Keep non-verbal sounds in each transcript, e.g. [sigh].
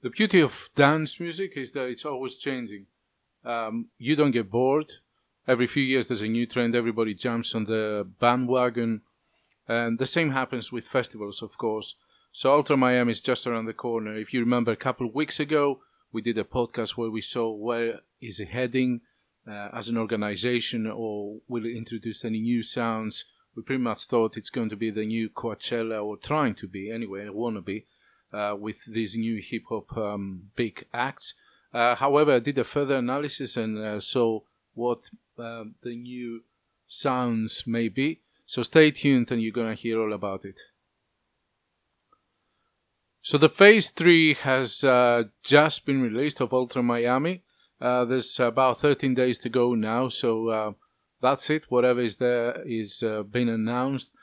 The beauty of dance music is that it's always changing. Um, you don't get bored. Every few years there's a new trend. Everybody jumps on the bandwagon. And the same happens with festivals, of course. So Ultra Miami is just around the corner. If you remember a couple of weeks ago, we did a podcast where we saw where is it heading uh, as an organization or will it introduce any new sounds. We pretty much thought it's going to be the new Coachella or trying to be anyway, wanna be, uh, with these new hip hop um, big acts. Uh, however, I did a further analysis and uh, saw what um, the new sounds may be. So stay tuned and you're gonna hear all about it. So the phase three has uh, just been released of Ultra Miami. Uh, there's about 13 days to go now, so uh, that's it. Whatever is there is been announced.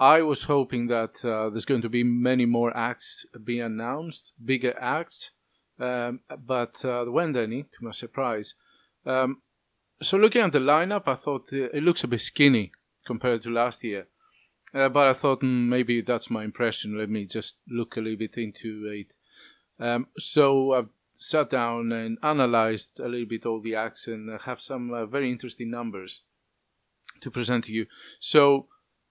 I was hoping that uh, there's going to be many more acts being announced, bigger acts, um, but uh, there weren't any, to my surprise. Um, so looking at the lineup, I thought it looks a bit skinny compared to last year. Uh, but I thought mm, maybe that's my impression. Let me just look a little bit into it. Um, so I've sat down and analyzed a little bit all the acts and have some uh, very interesting numbers to present to you. So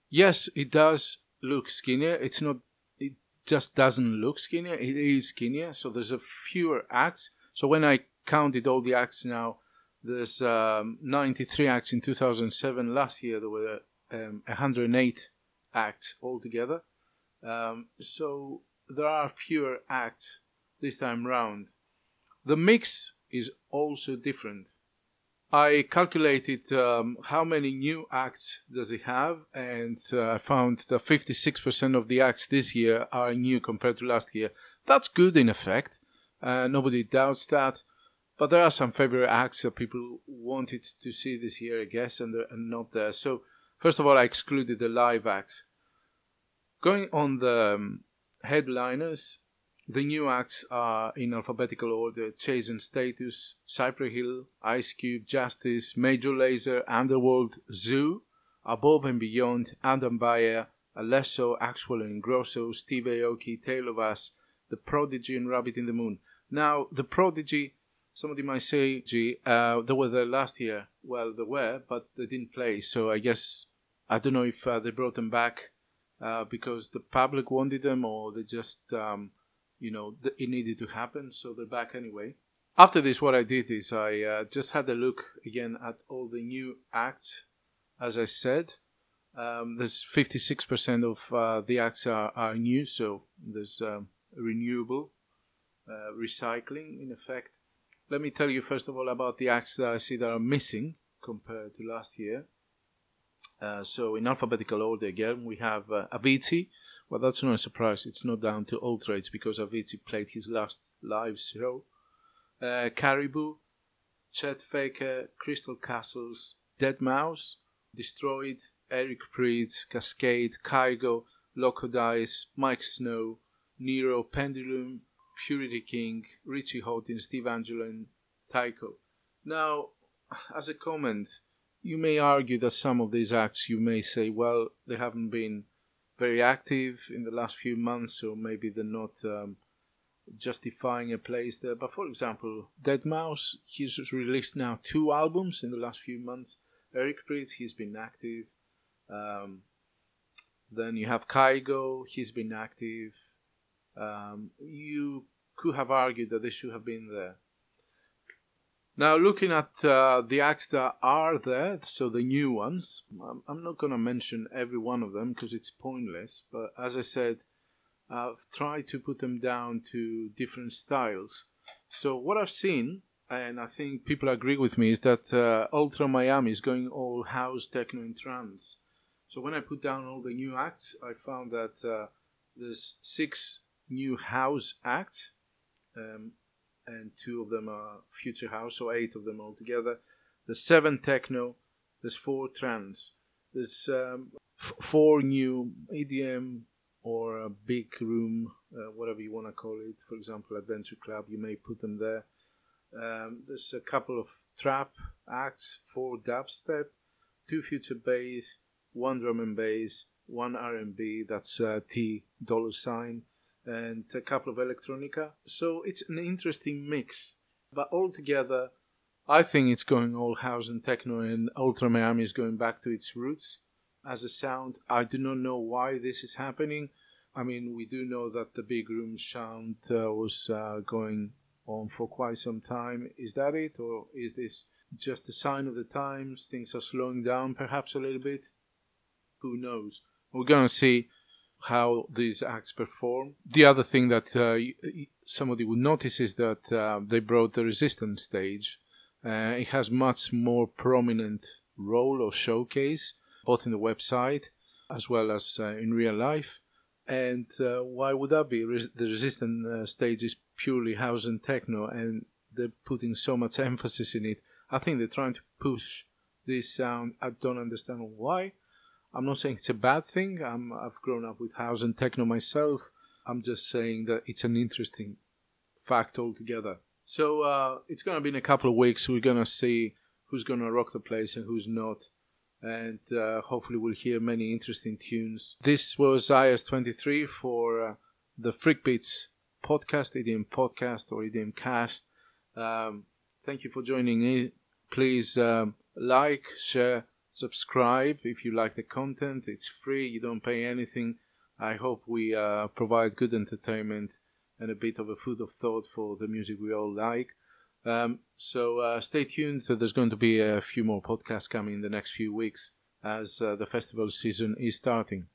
yes, it does look skinnier. It's not. It just doesn't look skinnier. It is skinnier. So there's a fewer acts. So when I counted all the acts now, there's um, 93 acts in 2007. Last year there were um, 108 acts altogether. Um, so there are fewer acts this time round. The mix is also different. I calculated um, how many new acts does it have, and uh, I found that 56% of the acts this year are new compared to last year. That's good in effect. Uh, nobody doubts that. But there are some favorite acts that people wanted to see this year, I guess, and they're not there. So First of all, I excluded the live acts. Going on the um, headliners, the new acts are in alphabetical order Chase Status, Cypress Hill, Ice Cube, Justice, Major Lazer, Underworld, Zhu, Above and Beyond, Adam Beyer, Alesso, Axwell and Ingrosso, Steve Aoki, Tale of Us, The Prodigy, and Rabbit in the Moon. Now, The Prodigy, somebody might say, gee, uh, they were there last year. Well, they were, but they didn't play, so I guess I don't know if uh, they brought them back uh, because the public wanted them or they just, um, you know, th- it needed to happen, so they're back anyway. After this, what I did is I uh, just had a look again at all the new acts. As I said, um, there's 56% of uh, the acts are, are new, so there's um, renewable uh, recycling in effect. Let me tell you first of all about the acts that I see that are missing compared to last year. Uh, so in alphabetical order again, we have uh, Avicii. Well, that's not a surprise. It's not down to Ultra. It's because Avicii played his last live show. Uh, Caribou, Chet Faker, Crystal Castles, Deadmau5, Destroyed, Eric Prydz, Kaskade, Kygo, Loco Dice, Miike Snow, Nero, Pendulum, Purity Ring, Richie Hawtin, Steve Angello, and Tycho. Now, as a comment, you may argue that some of these acts you may say, well, they haven't been very active in the last few months, so maybe they're not um, justifying a place there. But for example, Deadmau5, he's released now two albums in the last few months. Eric Prydz, he's been active. Um, then you have Kygo, he's been active. Um, you could have argued that they should have been there. Now, looking at uh, the acts that are there, so the new ones, I'm not going to mention every one of them because it's pointless, but as I said, I've tried to put them down to different styles. So, what I've seen, and I think people agree with me, is that uh, Ultra Miami is going all house, techno, and trance. So, when I put down all the new acts, I found that uh, there's six new house acts. Um, and two of them are future house, so eight of them altogether. There's seven techno, there's four trance, there's um, f- four new EDM or a big room, uh, whatever you want to call it. For example, Adventure Club, you may put them there. Um, there's a couple of trap acts, four dubstep, two future bass, one drum and bass, one R&B. That's uh, T dollar sign and a couple of electronica. So it's an interesting mix. But altogether, I think it's going all house and techno, and Ultra Miami is going back to its roots as a sound. I do not know why this is happening. I mean, we do know that the big room sound uh, was uh, going on for quite some time. Is that it, or is this just a sign of the times? Things are slowing down perhaps a little bit? Who knows? We're going to see how these acts perform. The other thing that uh, somebody would notice is that uh, they brought the resistance stage. Uh, it has much more prominent role or showcase, both in the website as well as uh, in real life. And uh, why would that be? Res- the resistance uh, stage is purely house and techno, and they're putting so much [laughs] emphasis in it. I think they're trying to push this sound. I don't understand why I'm not saying it's a bad thing. I'm, I've grown up with house and techno myself. I'm just saying that it's an interesting fact altogether. So uh, it's going to be in a couple of weeks. We're going to see who's going to rock the place and who's not. And uh, hopefully, we'll hear many interesting tunes. This was IS23 for uh, the Freak Beats podcast, EDM podcast or EDM cast. Um, thank you for joining in. Please um, like, share, subscribe if you like the content. It's free, you don't pay anything. I hope we uh, provide good entertainment and a bit of a food of thought for the music we all like. Um, so uh, stay tuned. So there's going to be a few more podcasts coming in the next few weeks as uh, the festival season is starting.